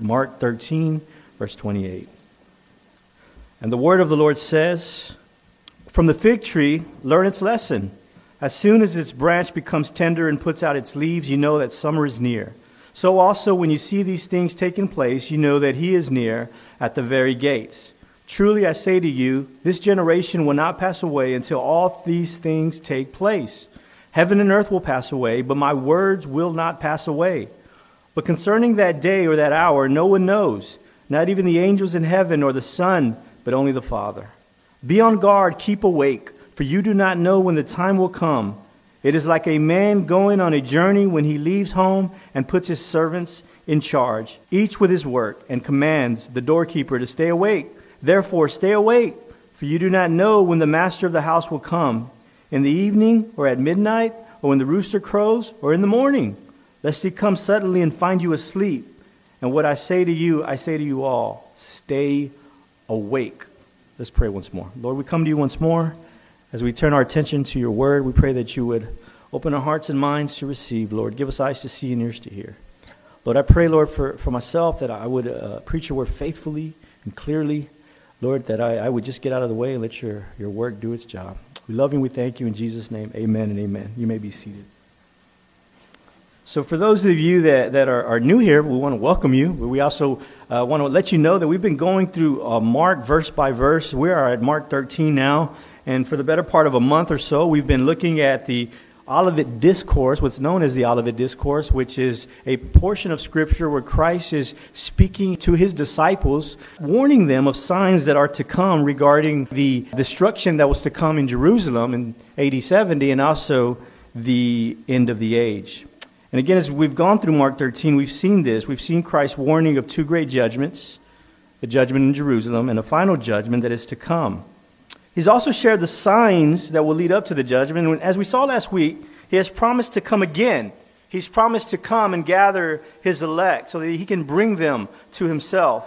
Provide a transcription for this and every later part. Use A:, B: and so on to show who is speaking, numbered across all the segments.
A: Mark 13, verse 28. And the word of the Lord says, From the fig tree, learn its lesson. As soon as its branch becomes tender and puts out its leaves, you know that summer is near. So also, when you see these things taking place, you know that he is near at the very gates. Truly, I say to you, this generation will not pass away until all these things take place. Heaven and earth will pass away, but my words will not pass away. But concerning that day or that hour, no one knows, not even the angels in heaven or the Son, but only the Father. Be on guard, keep awake, for you do not know when the time will come. It is like a man going on a journey when he leaves home and puts his servants in charge, each with his work, and commands the doorkeeper to stay awake. Therefore, stay awake, for you do not know when the master of the house will come in the evening, or at midnight, or when the rooster crows, or in the morning, lest he come suddenly and find you asleep. And what I say to you, I say to you all stay awake. Let's pray once more. Lord, we come to you once more. As we turn our attention to your word, we pray that you would open our hearts and minds to receive, Lord. Give us eyes to see and ears to hear. Lord, I pray, Lord, for, for myself that I would uh, preach your word faithfully and clearly. Lord, that I, I would just get out of the way and let your, your work do its job. We love you and we thank you in Jesus' name. Amen and amen. You may be seated. So, for those of you that, that are, are new here, we want to welcome you. We also uh, want to let you know that we've been going through uh, Mark verse by verse. We are at Mark 13 now. And for the better part of a month or so, we've been looking at the Olivet Discourse, what's known as the Olivet Discourse, which is a portion of Scripture where Christ is speaking to his disciples, warning them of signs that are to come regarding the destruction that was to come in Jerusalem in AD 70 and also the end of the age. And again, as we've gone through Mark 13, we've seen this. We've seen Christ's warning of two great judgments the judgment in Jerusalem and a final judgment that is to come. He's also shared the signs that will lead up to the judgment. And as we saw last week, he has promised to come again. He's promised to come and gather his elect so that he can bring them to himself.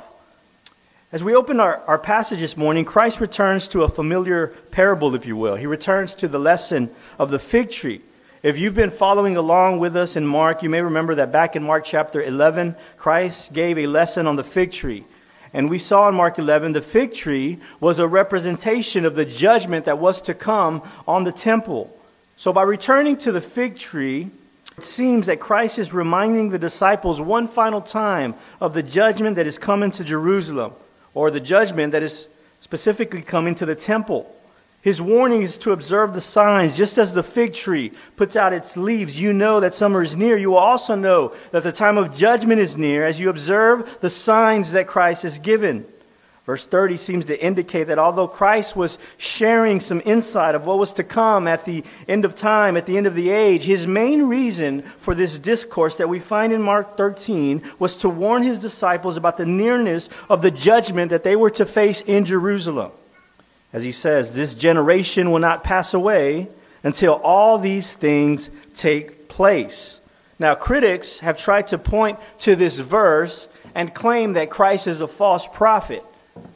A: As we open our, our passage this morning, Christ returns to a familiar parable, if you will. He returns to the lesson of the fig tree. If you've been following along with us in Mark, you may remember that back in Mark chapter 11, Christ gave a lesson on the fig tree. And we saw in Mark 11 the fig tree was a representation of the judgment that was to come on the temple. So by returning to the fig tree, it seems that Christ is reminding the disciples one final time of the judgment that is coming to Jerusalem, or the judgment that is specifically coming to the temple. His warning is to observe the signs. Just as the fig tree puts out its leaves, you know that summer is near. You will also know that the time of judgment is near as you observe the signs that Christ has given. Verse 30 seems to indicate that although Christ was sharing some insight of what was to come at the end of time, at the end of the age, his main reason for this discourse that we find in Mark 13 was to warn his disciples about the nearness of the judgment that they were to face in Jerusalem. As he says, this generation will not pass away until all these things take place. Now, critics have tried to point to this verse and claim that Christ is a false prophet.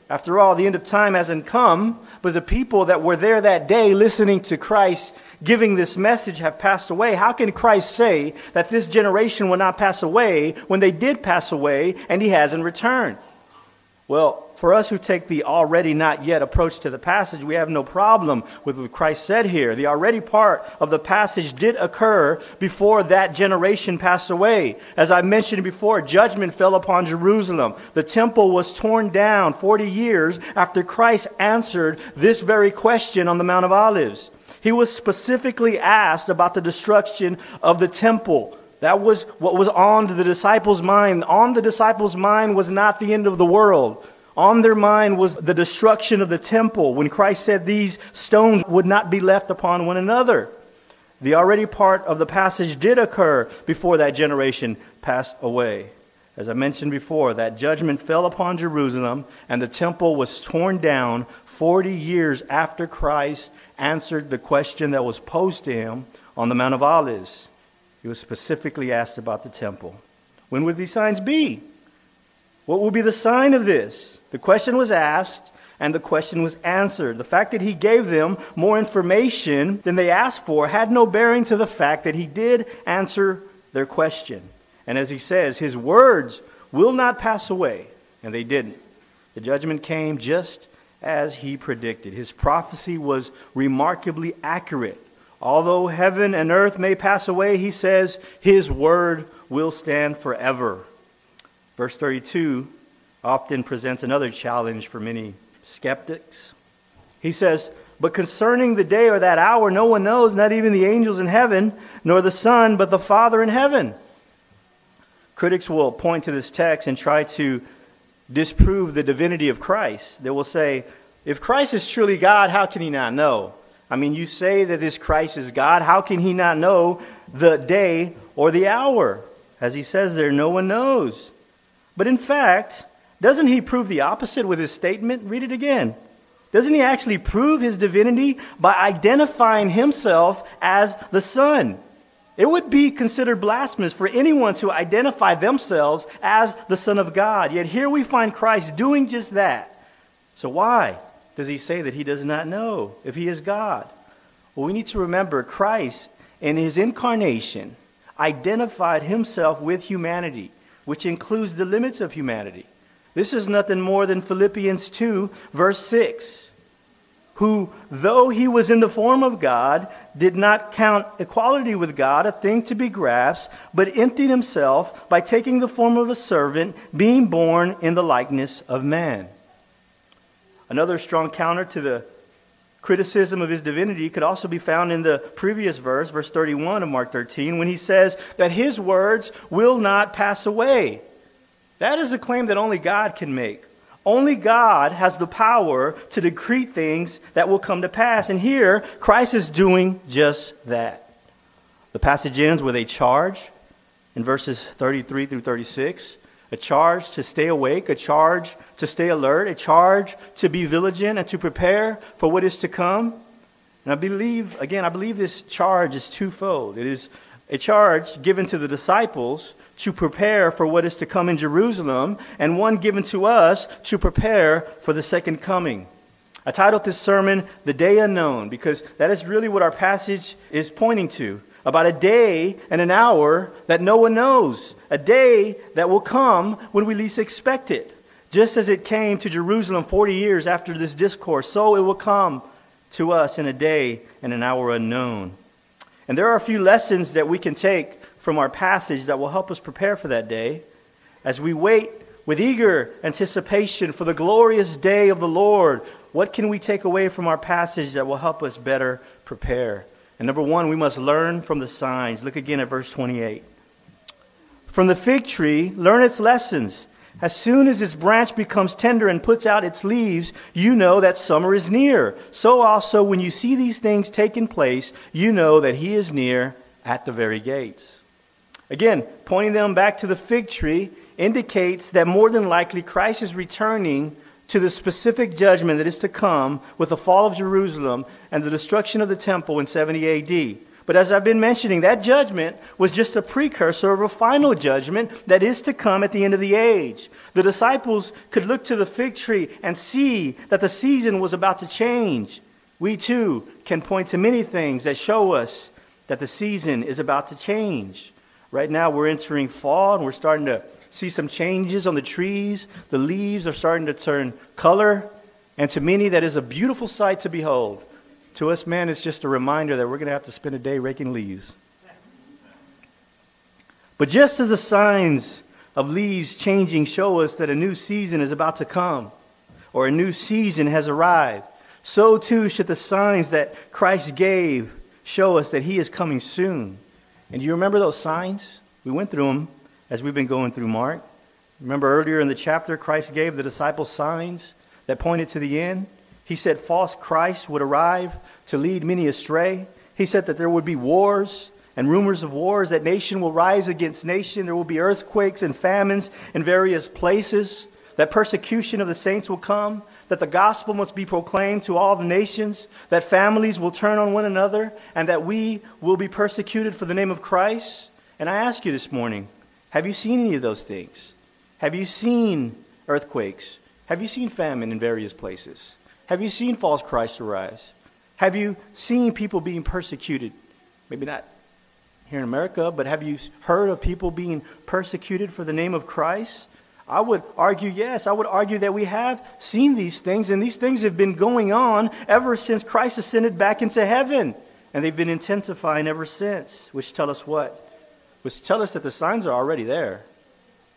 A: After all, the end of time hasn't come, but the people that were there that day listening to Christ giving this message have passed away. How can Christ say that this generation will not pass away when they did pass away and he hasn't returned? Well, for us who take the already not yet approach to the passage, we have no problem with what Christ said here. The already part of the passage did occur before that generation passed away. As I mentioned before, judgment fell upon Jerusalem. The temple was torn down 40 years after Christ answered this very question on the Mount of Olives. He was specifically asked about the destruction of the temple. That was what was on the disciples' mind. On the disciples' mind was not the end of the world. On their mind was the destruction of the temple when Christ said these stones would not be left upon one another. The already part of the passage did occur before that generation passed away. As I mentioned before, that judgment fell upon Jerusalem and the temple was torn down 40 years after Christ answered the question that was posed to him on the Mount of Olives. He was specifically asked about the temple. When would these signs be? What will be the sign of this? The question was asked and the question was answered. The fact that he gave them more information than they asked for had no bearing to the fact that he did answer their question. And as he says, his words will not pass away. And they didn't. The judgment came just as he predicted. His prophecy was remarkably accurate. Although heaven and earth may pass away, he says, his word will stand forever. Verse 32 often presents another challenge for many skeptics. He says, But concerning the day or that hour, no one knows, not even the angels in heaven, nor the Son, but the Father in heaven. Critics will point to this text and try to disprove the divinity of Christ. They will say, if Christ is truly God, how can he not know? I mean, you say that this Christ is God. How can he not know the day or the hour? As he says there, no one knows. But in fact, doesn't he prove the opposite with his statement? Read it again. Doesn't he actually prove his divinity by identifying himself as the Son? It would be considered blasphemous for anyone to identify themselves as the Son of God. Yet here we find Christ doing just that. So why does he say that he does not know if he is God? Well, we need to remember Christ in his incarnation identified himself with humanity, which includes the limits of humanity. This is nothing more than Philippians 2, verse 6 who, though he was in the form of God, did not count equality with God a thing to be grasped, but emptied himself by taking the form of a servant, being born in the likeness of man. Another strong counter to the criticism of his divinity could also be found in the previous verse, verse 31 of Mark 13, when he says that his words will not pass away. That is a claim that only God can make. Only God has the power to decree things that will come to pass. And here, Christ is doing just that. The passage ends with a charge in verses 33 through 36 a charge to stay awake, a charge to stay alert, a charge to be vigilant and to prepare for what is to come. And I believe, again, I believe this charge is twofold. It is a charge given to the disciples to prepare for what is to come in Jerusalem, and one given to us to prepare for the second coming. I titled this sermon, The Day Unknown, because that is really what our passage is pointing to about a day and an hour that no one knows, a day that will come when we least expect it. Just as it came to Jerusalem 40 years after this discourse, so it will come to us in a day and an hour unknown. And there are a few lessons that we can take from our passage that will help us prepare for that day as we wait with eager anticipation for the glorious day of the Lord. What can we take away from our passage that will help us better prepare? And number one, we must learn from the signs. Look again at verse 28. From the fig tree, learn its lessons. As soon as its branch becomes tender and puts out its leaves, you know that summer is near. So also, when you see these things taking place, you know that he is near at the very gates. Again, pointing them back to the fig tree indicates that more than likely Christ is returning to the specific judgment that is to come with the fall of Jerusalem and the destruction of the temple in 70 AD. But as I've been mentioning, that judgment was just a precursor of a final judgment that is to come at the end of the age. The disciples could look to the fig tree and see that the season was about to change. We too can point to many things that show us that the season is about to change. Right now, we're entering fall and we're starting to see some changes on the trees. The leaves are starting to turn color. And to many, that is a beautiful sight to behold. To us, man, it's just a reminder that we're going to have to spend a day raking leaves. But just as the signs of leaves changing show us that a new season is about to come, or a new season has arrived, so too should the signs that Christ gave show us that he is coming soon. And do you remember those signs? We went through them as we've been going through Mark. Remember earlier in the chapter, Christ gave the disciples signs that pointed to the end? He said false Christ would arrive to lead many astray. He said that there would be wars and rumors of wars, that nation will rise against nation. There will be earthquakes and famines in various places, that persecution of the saints will come, that the gospel must be proclaimed to all the nations, that families will turn on one another, and that we will be persecuted for the name of Christ. And I ask you this morning have you seen any of those things? Have you seen earthquakes? Have you seen famine in various places? Have you seen false Christs arise? Have you seen people being persecuted? Maybe not here in America, but have you heard of people being persecuted for the name of Christ? I would argue, yes, I would argue that we have seen these things, and these things have been going on ever since Christ ascended back into heaven. And they've been intensifying ever since, which tell us what? Which tell us that the signs are already there,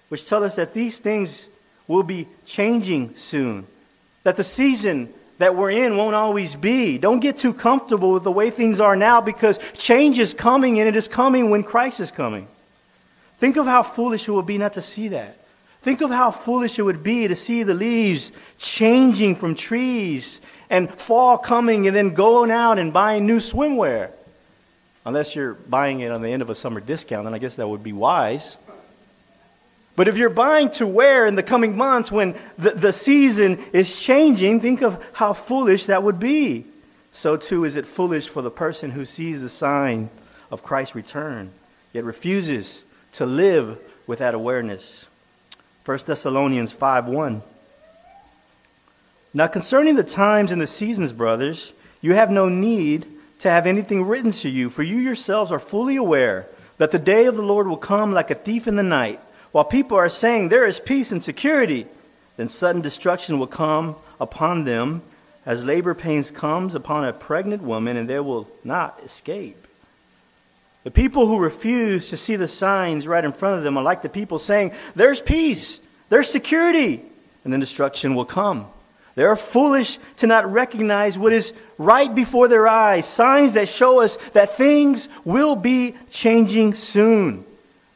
A: which tell us that these things will be changing soon, that the season that we're in won't always be. Don't get too comfortable with the way things are now because change is coming and it is coming when Christ is coming. Think of how foolish it would be not to see that. Think of how foolish it would be to see the leaves changing from trees and fall coming and then going out and buying new swimwear. Unless you're buying it on the end of a summer discount, then I guess that would be wise. But if you're buying to wear in the coming months when the, the season is changing, think of how foolish that would be. So, too, is it foolish for the person who sees the sign of Christ's return, yet refuses to live with that awareness. 1 Thessalonians 5 1. Now, concerning the times and the seasons, brothers, you have no need to have anything written to you, for you yourselves are fully aware that the day of the Lord will come like a thief in the night. While people are saying there is peace and security, then sudden destruction will come upon them as labor pains comes upon a pregnant woman, and they will not escape. The people who refuse to see the signs right in front of them are like the people saying, There's peace, there's security, and then destruction will come. They are foolish to not recognize what is right before their eyes, signs that show us that things will be changing soon.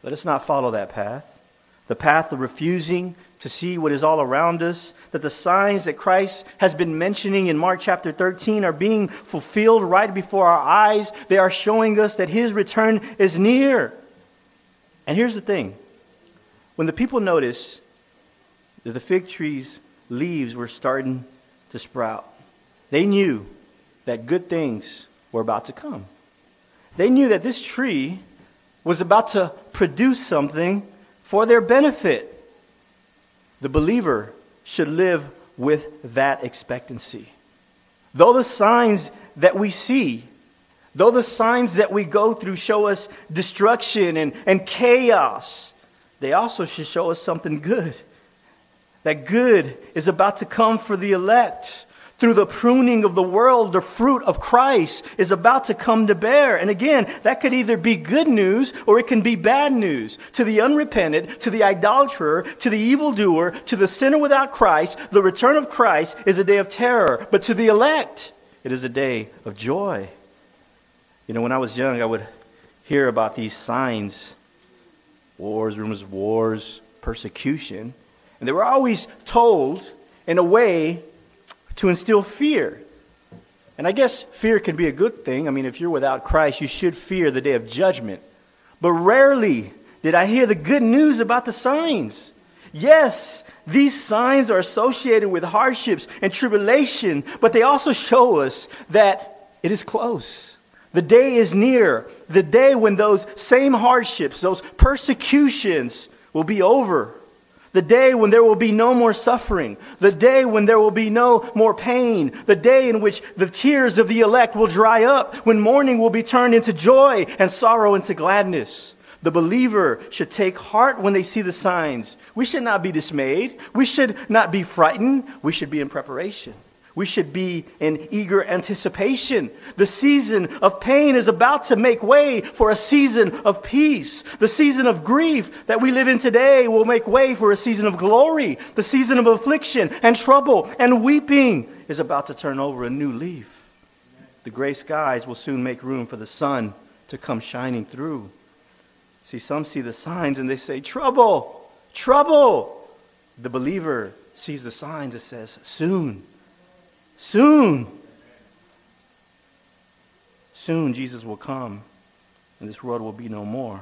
A: Let us not follow that path. The path of refusing to see what is all around us, that the signs that Christ has been mentioning in Mark chapter 13 are being fulfilled right before our eyes. They are showing us that his return is near. And here's the thing when the people notice that the fig tree's leaves were starting to sprout, they knew that good things were about to come. They knew that this tree was about to produce something for their benefit. The believer should live with that expectancy. Though the signs that we see, though the signs that we go through show us destruction and, and chaos, they also should show us something good. That good is about to come for the elect through the pruning of the world, the fruit of Christ is about to come to bear. And again, that could either be good news or it can be bad news. To the unrepentant, to the idolater, to the evildoer, to the sinner without Christ, the return of Christ is a day of terror. But to the elect, it is a day of joy. You know, when I was young, I would hear about these signs wars, rumors of wars, persecution. And they were always told in a way to instill fear. And I guess fear can be a good thing. I mean, if you're without Christ, you should fear the day of judgment. But rarely did I hear the good news about the signs. Yes, these signs are associated with hardships and tribulation, but they also show us that it is close. The day is near. The day when those same hardships, those persecutions will be over the day when there will be no more suffering, the day when there will be no more pain, the day in which the tears of the elect will dry up, when mourning will be turned into joy and sorrow into gladness. The believer should take heart when they see the signs. We should not be dismayed. We should not be frightened. We should be in preparation. We should be in eager anticipation. The season of pain is about to make way for a season of peace. The season of grief that we live in today will make way for a season of glory. The season of affliction and trouble and weeping is about to turn over a new leaf. The gray skies will soon make room for the sun to come shining through. See, some see the signs and they say, Trouble, trouble. The believer sees the signs and says, Soon Soon. Soon Jesus will come and this world will be no more.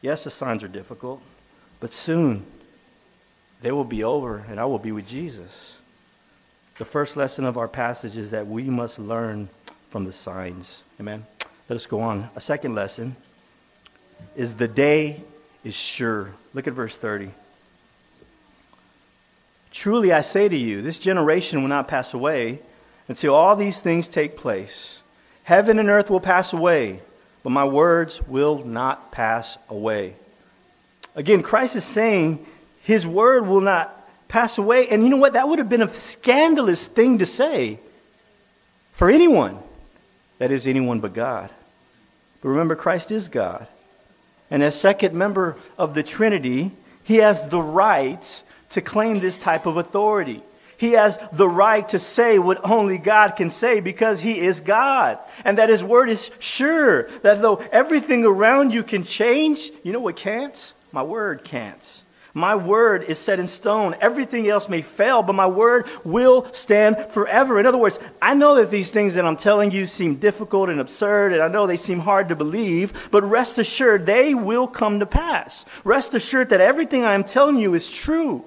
A: Yes, the signs are difficult, but soon they will be over and I will be with Jesus. The first lesson of our passage is that we must learn from the signs. Amen. Let us go on. A second lesson is the day is sure. Look at verse 30. Truly I say to you, this generation will not pass away until all these things take place. Heaven and earth will pass away, but my words will not pass away. Again, Christ is saying His word will not pass away. And you know what? That would have been a scandalous thing to say for anyone. That is, anyone but God. But remember, Christ is God. And as second member of the Trinity, he has the right to claim this type of authority. He has the right to say what only God can say because he is God. And that his word is sure. That though everything around you can change, you know what can't? My word can't. My word is set in stone. Everything else may fail, but my word will stand forever. In other words, I know that these things that I'm telling you seem difficult and absurd, and I know they seem hard to believe, but rest assured they will come to pass. Rest assured that everything I am telling you is true.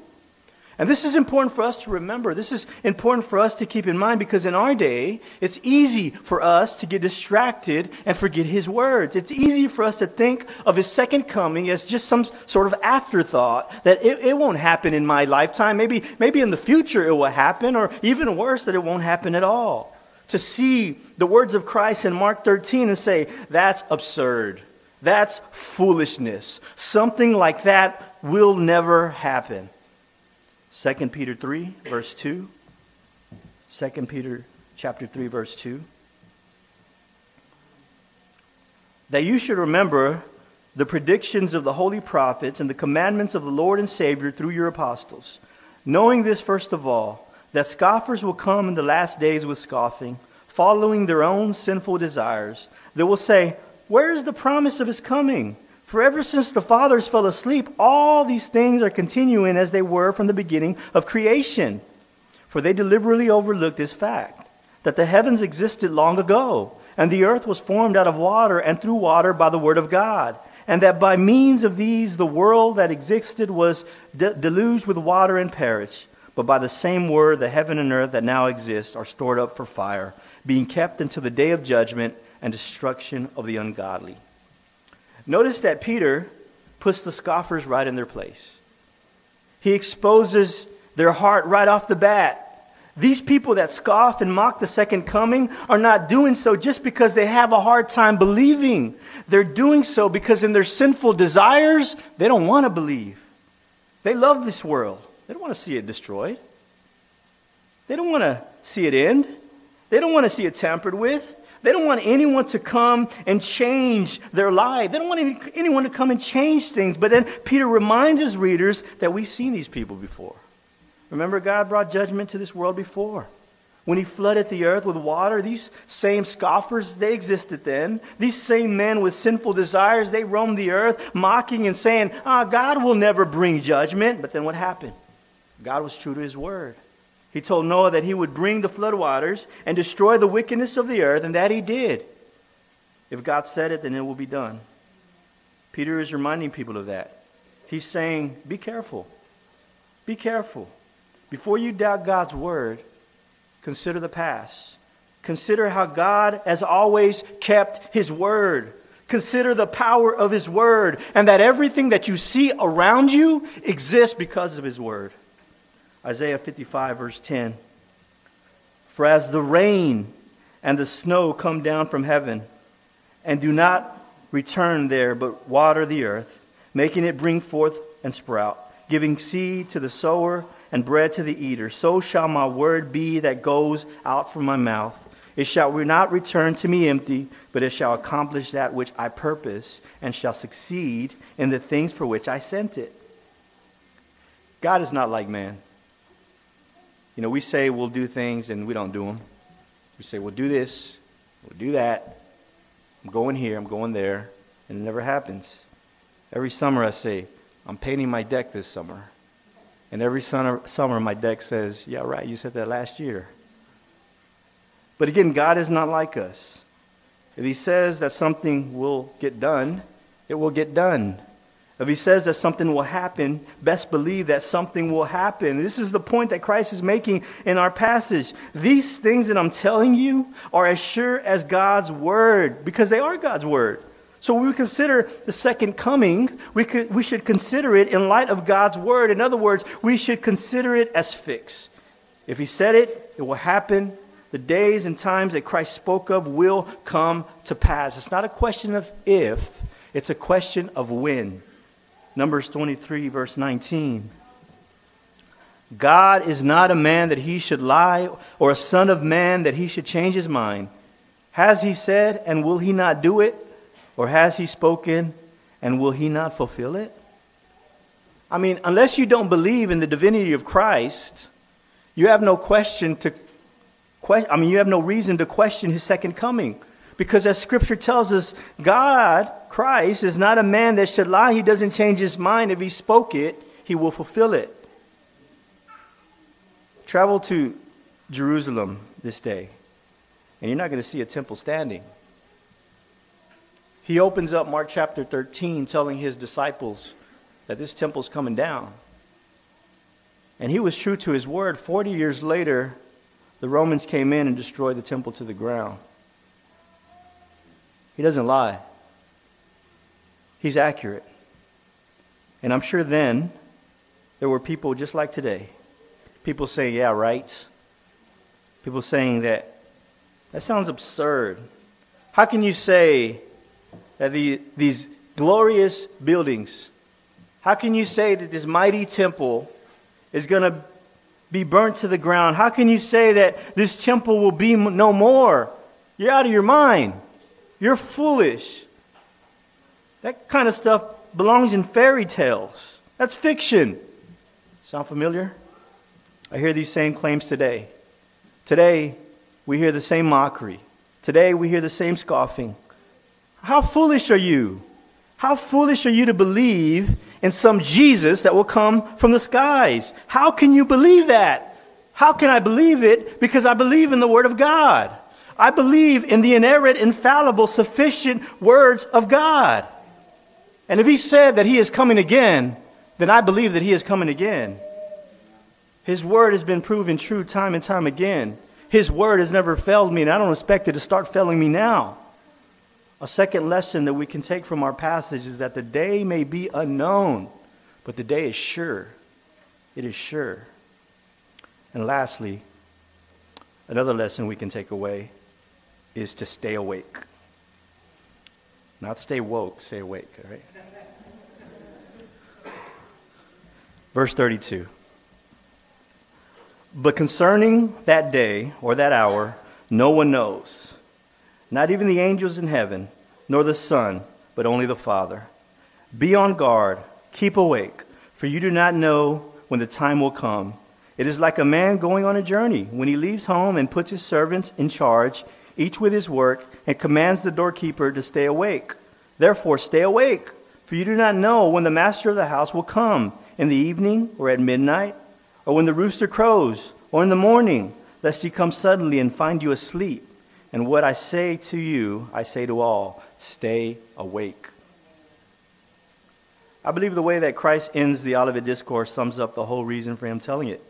A: And this is important for us to remember. This is important for us to keep in mind because in our day, it's easy for us to get distracted and forget his words. It's easy for us to think of his second coming as just some sort of afterthought that it, it won't happen in my lifetime. Maybe, maybe in the future it will happen, or even worse, that it won't happen at all. To see the words of Christ in Mark 13 and say, that's absurd. That's foolishness. Something like that will never happen. 2 Peter 3, verse 2. 2 Peter chapter 3, verse 2. That you should remember the predictions of the holy prophets and the commandments of the Lord and Savior through your apostles. Knowing this, first of all, that scoffers will come in the last days with scoffing, following their own sinful desires. They will say, Where is the promise of his coming? For ever since the fathers fell asleep, all these things are continuing as they were from the beginning of creation. For they deliberately overlooked this fact that the heavens existed long ago, and the earth was formed out of water and through water by the word of God, and that by means of these the world that existed was de- deluged with water and perished. But by the same word, the heaven and earth that now exist are stored up for fire, being kept until the day of judgment and destruction of the ungodly. Notice that Peter puts the scoffers right in their place. He exposes their heart right off the bat. These people that scoff and mock the second coming are not doing so just because they have a hard time believing. They're doing so because in their sinful desires, they don't want to believe. They love this world. They don't want to see it destroyed. They don't want to see it end. They don't want to see it tampered with. They don't want anyone to come and change their life. They don't want any, anyone to come and change things. But then Peter reminds his readers that we've seen these people before. Remember, God brought judgment to this world before. When he flooded the earth with water, these same scoffers, they existed then. These same men with sinful desires, they roamed the earth, mocking and saying, ah, God will never bring judgment. But then what happened? God was true to his word. He told Noah that he would bring the floodwaters and destroy the wickedness of the earth, and that he did. If God said it, then it will be done. Peter is reminding people of that. He's saying, Be careful. Be careful. Before you doubt God's word, consider the past. Consider how God has always kept his word. Consider the power of his word and that everything that you see around you exists because of his word. Isaiah 55, verse 10. For as the rain and the snow come down from heaven, and do not return there, but water the earth, making it bring forth and sprout, giving seed to the sower and bread to the eater, so shall my word be that goes out from my mouth. It shall not return to me empty, but it shall accomplish that which I purpose, and shall succeed in the things for which I sent it. God is not like man. You know, we say we'll do things and we don't do them. We say we'll do this, we'll do that. I'm going here, I'm going there, and it never happens. Every summer I say, I'm painting my deck this summer. And every summer my deck says, Yeah, right, you said that last year. But again, God is not like us. If He says that something will get done, it will get done. If he says that something will happen, best believe that something will happen. This is the point that Christ is making in our passage. These things that I'm telling you are as sure as God's word because they are God's word. So when we consider the second coming, we, could, we should consider it in light of God's word. In other words, we should consider it as fixed. If he said it, it will happen. The days and times that Christ spoke of will come to pass. It's not a question of if, it's a question of when. Numbers 23, verse 19. God is not a man that he should lie, or a son of man that he should change his mind. Has he said, and will he not do it? Or has he spoken, and will he not fulfill it? I mean, unless you don't believe in the divinity of Christ, you have no question to I mean, you have no reason to question his second coming. Because as scripture tells us, God, Christ, is not a man that should lie. He doesn't change his mind. If he spoke it, he will fulfill it. Travel to Jerusalem this day, and you're not going to see a temple standing. He opens up Mark chapter 13, telling his disciples that this temple's coming down. And he was true to his word. 40 years later, the Romans came in and destroyed the temple to the ground. He doesn't lie, he's accurate. And I'm sure then there were people just like today. People saying, yeah, right. People saying that that sounds absurd. How can you say that the, these glorious buildings, how can you say that this mighty temple is going to be burnt to the ground? How can you say that this temple will be no more? You're out of your mind. You're foolish. That kind of stuff belongs in fairy tales. That's fiction. Sound familiar? I hear these same claims today. Today, we hear the same mockery. Today, we hear the same scoffing. How foolish are you? How foolish are you to believe in some Jesus that will come from the skies. How can you believe that? How can I believe it? Because I believe in the Word of God. I believe in the inerrant, infallible, sufficient words of God. And if He said that He is coming again, then I believe that He is coming again. His Word has been proven true time and time again. His Word has never failed me, and I don't expect it to start failing me now. A second lesson that we can take from our passage is that the day may be unknown, but the day is sure. It is sure. And lastly, another lesson we can take away is to stay awake. Not stay woke, stay awake, all right? Verse 32. But concerning that day or that hour, no one knows not even the angels in heaven, nor the Son, but only the Father. Be on guard, keep awake, for you do not know when the time will come. It is like a man going on a journey when he leaves home and puts his servants in charge, each with his work, and commands the doorkeeper to stay awake. Therefore, stay awake, for you do not know when the master of the house will come in the evening or at midnight, or when the rooster crows, or in the morning, lest he come suddenly and find you asleep. And what I say to you, I say to all stay awake. I believe the way that Christ ends the Olivet Discourse sums up the whole reason for him telling it.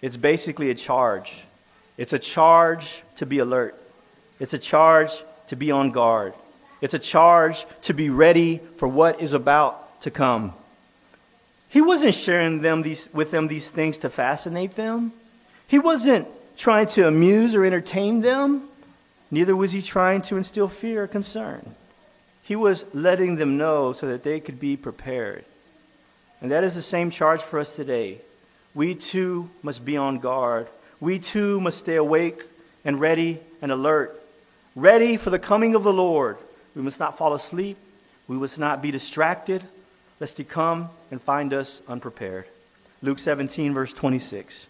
A: It's basically a charge. It's a charge to be alert. It's a charge to be on guard. It's a charge to be ready for what is about to come. He wasn't sharing them these, with them these things to fascinate them. He wasn't trying to amuse or entertain them. Neither was he trying to instill fear or concern. He was letting them know so that they could be prepared. And that is the same charge for us today. We too must be on guard. We too must stay awake and ready and alert, ready for the coming of the Lord. We must not fall asleep. We must not be distracted, lest he come and find us unprepared. Luke 17, verse 26.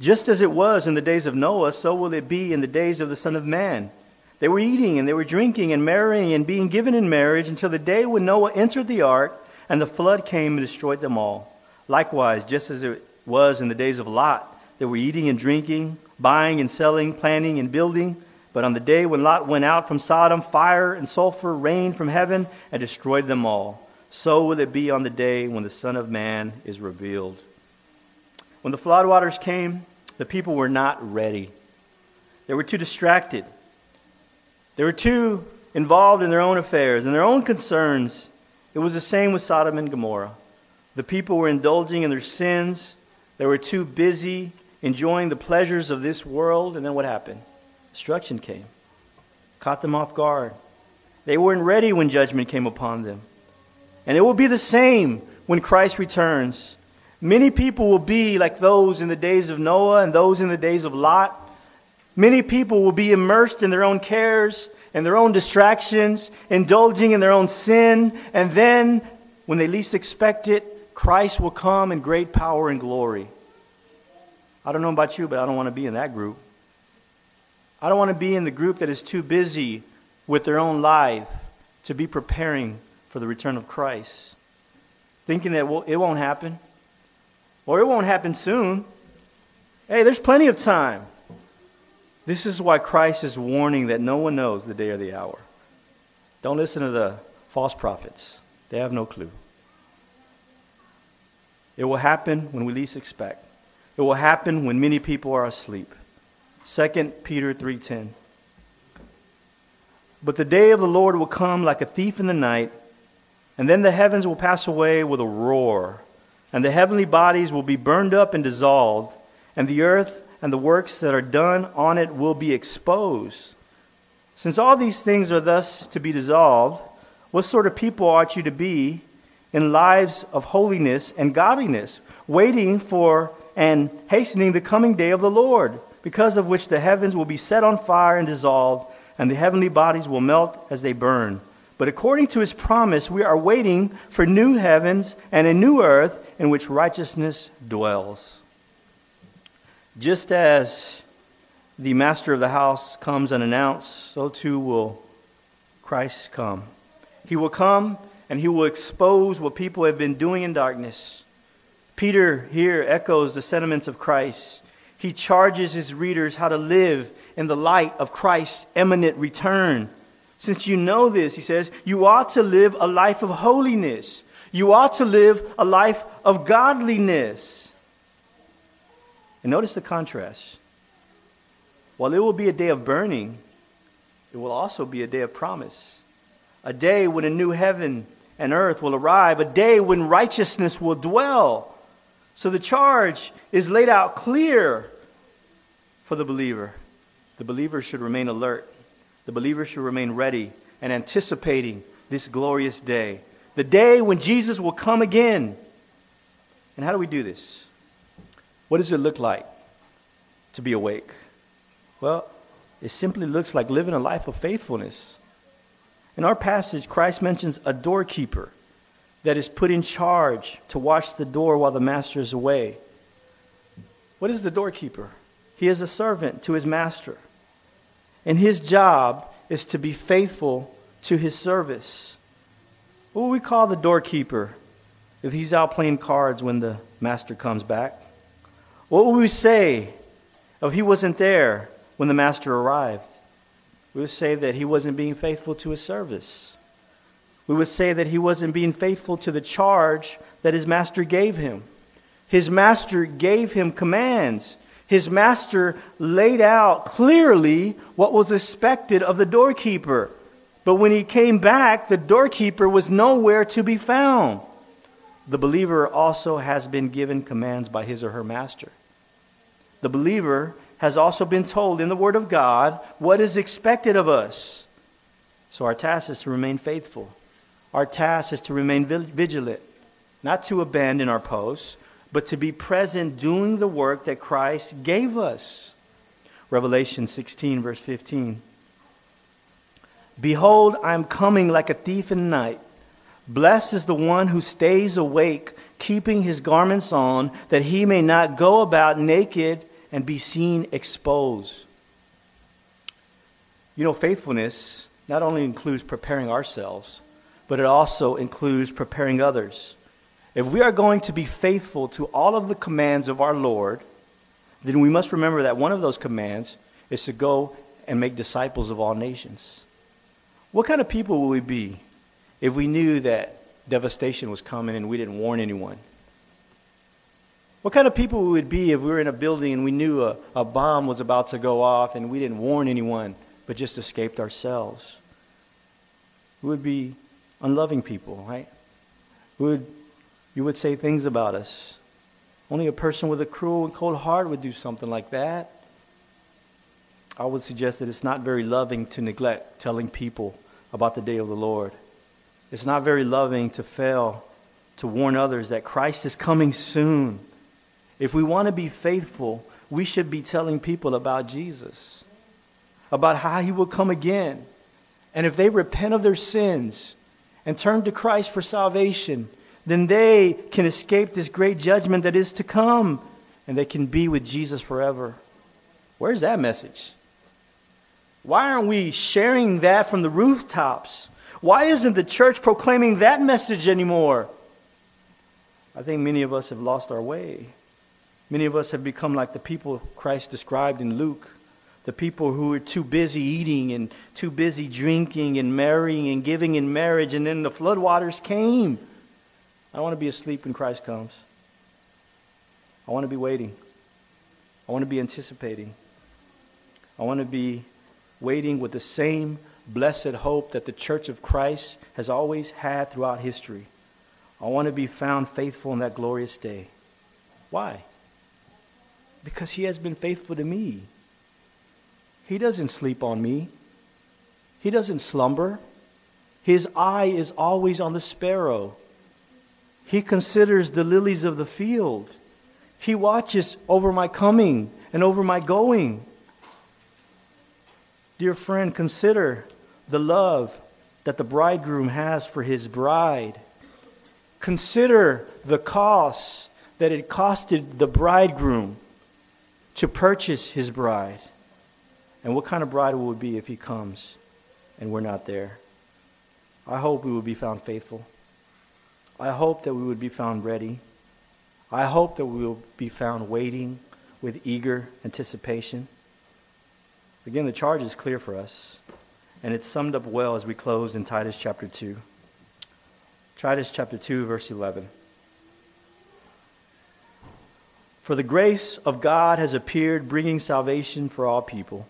A: Just as it was in the days of Noah, so will it be in the days of the Son of Man. They were eating and they were drinking and marrying and being given in marriage until the day when Noah entered the ark and the flood came and destroyed them all. Likewise, just as it was in the days of Lot, they were eating and drinking, buying and selling, planting and building. But on the day when Lot went out from Sodom, fire and sulfur rained from heaven and destroyed them all. So will it be on the day when the Son of Man is revealed. When the floodwaters came, the people were not ready. They were too distracted. They were too involved in their own affairs and their own concerns. It was the same with Sodom and Gomorrah. The people were indulging in their sins. They were too busy enjoying the pleasures of this world. And then what happened? Destruction came, caught them off guard. They weren't ready when judgment came upon them. And it will be the same when Christ returns, many people will be like those in the days of Noah and those in the days of Lot. Many people will be immersed in their own cares and their own distractions, indulging in their own sin, and then, when they least expect it, Christ will come in great power and glory. I don't know about you, but I don't want to be in that group. I don't want to be in the group that is too busy with their own life to be preparing for the return of Christ, thinking that it won't happen or it won't happen soon. Hey, there's plenty of time. This is why Christ is warning that no one knows the day or the hour. Don't listen to the false prophets, they have no clue. It will happen when we least expect. It will happen when many people are asleep. 2 Peter 3:10 But the day of the Lord will come like a thief in the night, and then the heavens will pass away with a roar, and the heavenly bodies will be burned up and dissolved, and the earth and the works that are done on it will be exposed. Since all these things are thus to be dissolved, what sort of people ought you to be in lives of holiness and godliness, waiting for and hastening the coming day of the Lord? because of which the heavens will be set on fire and dissolved, and the heavenly bodies will melt as they burn. But according to his promise, we are waiting for new heavens and a new earth in which righteousness dwells. Just as the master of the house comes unannounced, so too will Christ come. He will come and he will expose what people have been doing in darkness. Peter here echoes the sentiments of Christ he charges his readers how to live in the light of Christ's imminent return. Since you know this, he says, you ought to live a life of holiness. You ought to live a life of godliness. And notice the contrast. While it will be a day of burning, it will also be a day of promise. A day when a new heaven and earth will arrive, a day when righteousness will dwell. So the charge is laid out clear for the believer. The believer should remain alert. The believer should remain ready and anticipating this glorious day, the day when Jesus will come again. And how do we do this? What does it look like to be awake? Well, it simply looks like living a life of faithfulness. In our passage, Christ mentions a doorkeeper that is put in charge to watch the door while the master is away. What is the doorkeeper? He is a servant to his master. And his job is to be faithful to his service. What would we call the doorkeeper if he's out playing cards when the master comes back? What would we say if he wasn't there when the master arrived? We would say that he wasn't being faithful to his service we would say that he wasn't being faithful to the charge that his master gave him. His master gave him commands. His master laid out clearly what was expected of the doorkeeper. But when he came back, the doorkeeper was nowhere to be found. The believer also has been given commands by his or her master. The believer has also been told in the Word of God what is expected of us. So our task is to remain faithful. Our task is to remain vigilant, not to abandon our posts, but to be present doing the work that Christ gave us. Revelation 16, verse 15. Behold, I am coming like a thief in the night. Blessed is the one who stays awake, keeping his garments on, that he may not go about naked and be seen exposed. You know, faithfulness not only includes preparing ourselves, but it also includes preparing others. If we are going to be faithful to all of the commands of our Lord, then we must remember that one of those commands is to go and make disciples of all nations. What kind of people would we be if we knew that devastation was coming and we didn't warn anyone? What kind of people would we be if we were in a building and we knew a, a bomb was about to go off and we didn't warn anyone but just escaped ourselves? We would be unloving people, right? Would, you would say things about us. Only a person with a cruel and cold heart would do something like that. I would suggest that it's not very loving to neglect telling people about the day of the Lord. It's not very loving to fail to warn others that Christ is coming soon. If we want to be faithful, we should be telling people about Jesus, about how he will come again. And if they repent of their sins and turn to Christ for salvation, then they can escape this great judgment that is to come and they can be with Jesus forever. Where's that message? Why aren't we sharing that from the rooftops? Why isn't the church proclaiming that message anymore? I think many of us have lost our way. Many of us have become like the people Christ described in Luke the people who are too busy eating and too busy drinking and marrying and giving in marriage, and then the floodwaters came. I want to be asleep when Christ comes. I want to be waiting. I want to be anticipating. I want to be waiting with the same blessed hope that the church of Christ has always had throughout history. I want to be found faithful in that glorious day. Why? Because he has been faithful to me. He doesn't sleep on me, he doesn't slumber. His eye is always on the sparrow. He considers the lilies of the field. He watches over my coming and over my going. Dear friend, consider the love that the bridegroom has for his bride. Consider the cost that it costed the bridegroom to purchase his bride. And what kind of bride will it be if he comes and we're not there? I hope we will be found faithful. I hope that we would be found ready. I hope that we will be found waiting with eager anticipation. Again, the charge is clear for us, and it's summed up well as we close in Titus chapter 2. Titus chapter 2, verse 11. For the grace of God has appeared, bringing salvation for all people,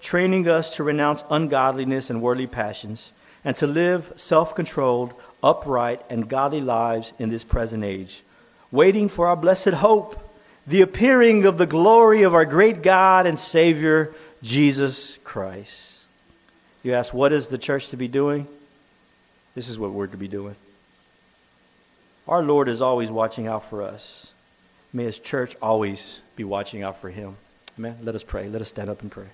A: training us to renounce ungodliness and worldly passions, and to live self controlled, upright, and godly lives in this present age, waiting for our blessed hope, the appearing of the glory of our great God and Savior Jesus Christ. You ask, what is the church to be doing? This is what we're to be doing. Our Lord is always watching out for us. May His church always be watching out for Him. Amen. Let us pray. Let us stand up and pray.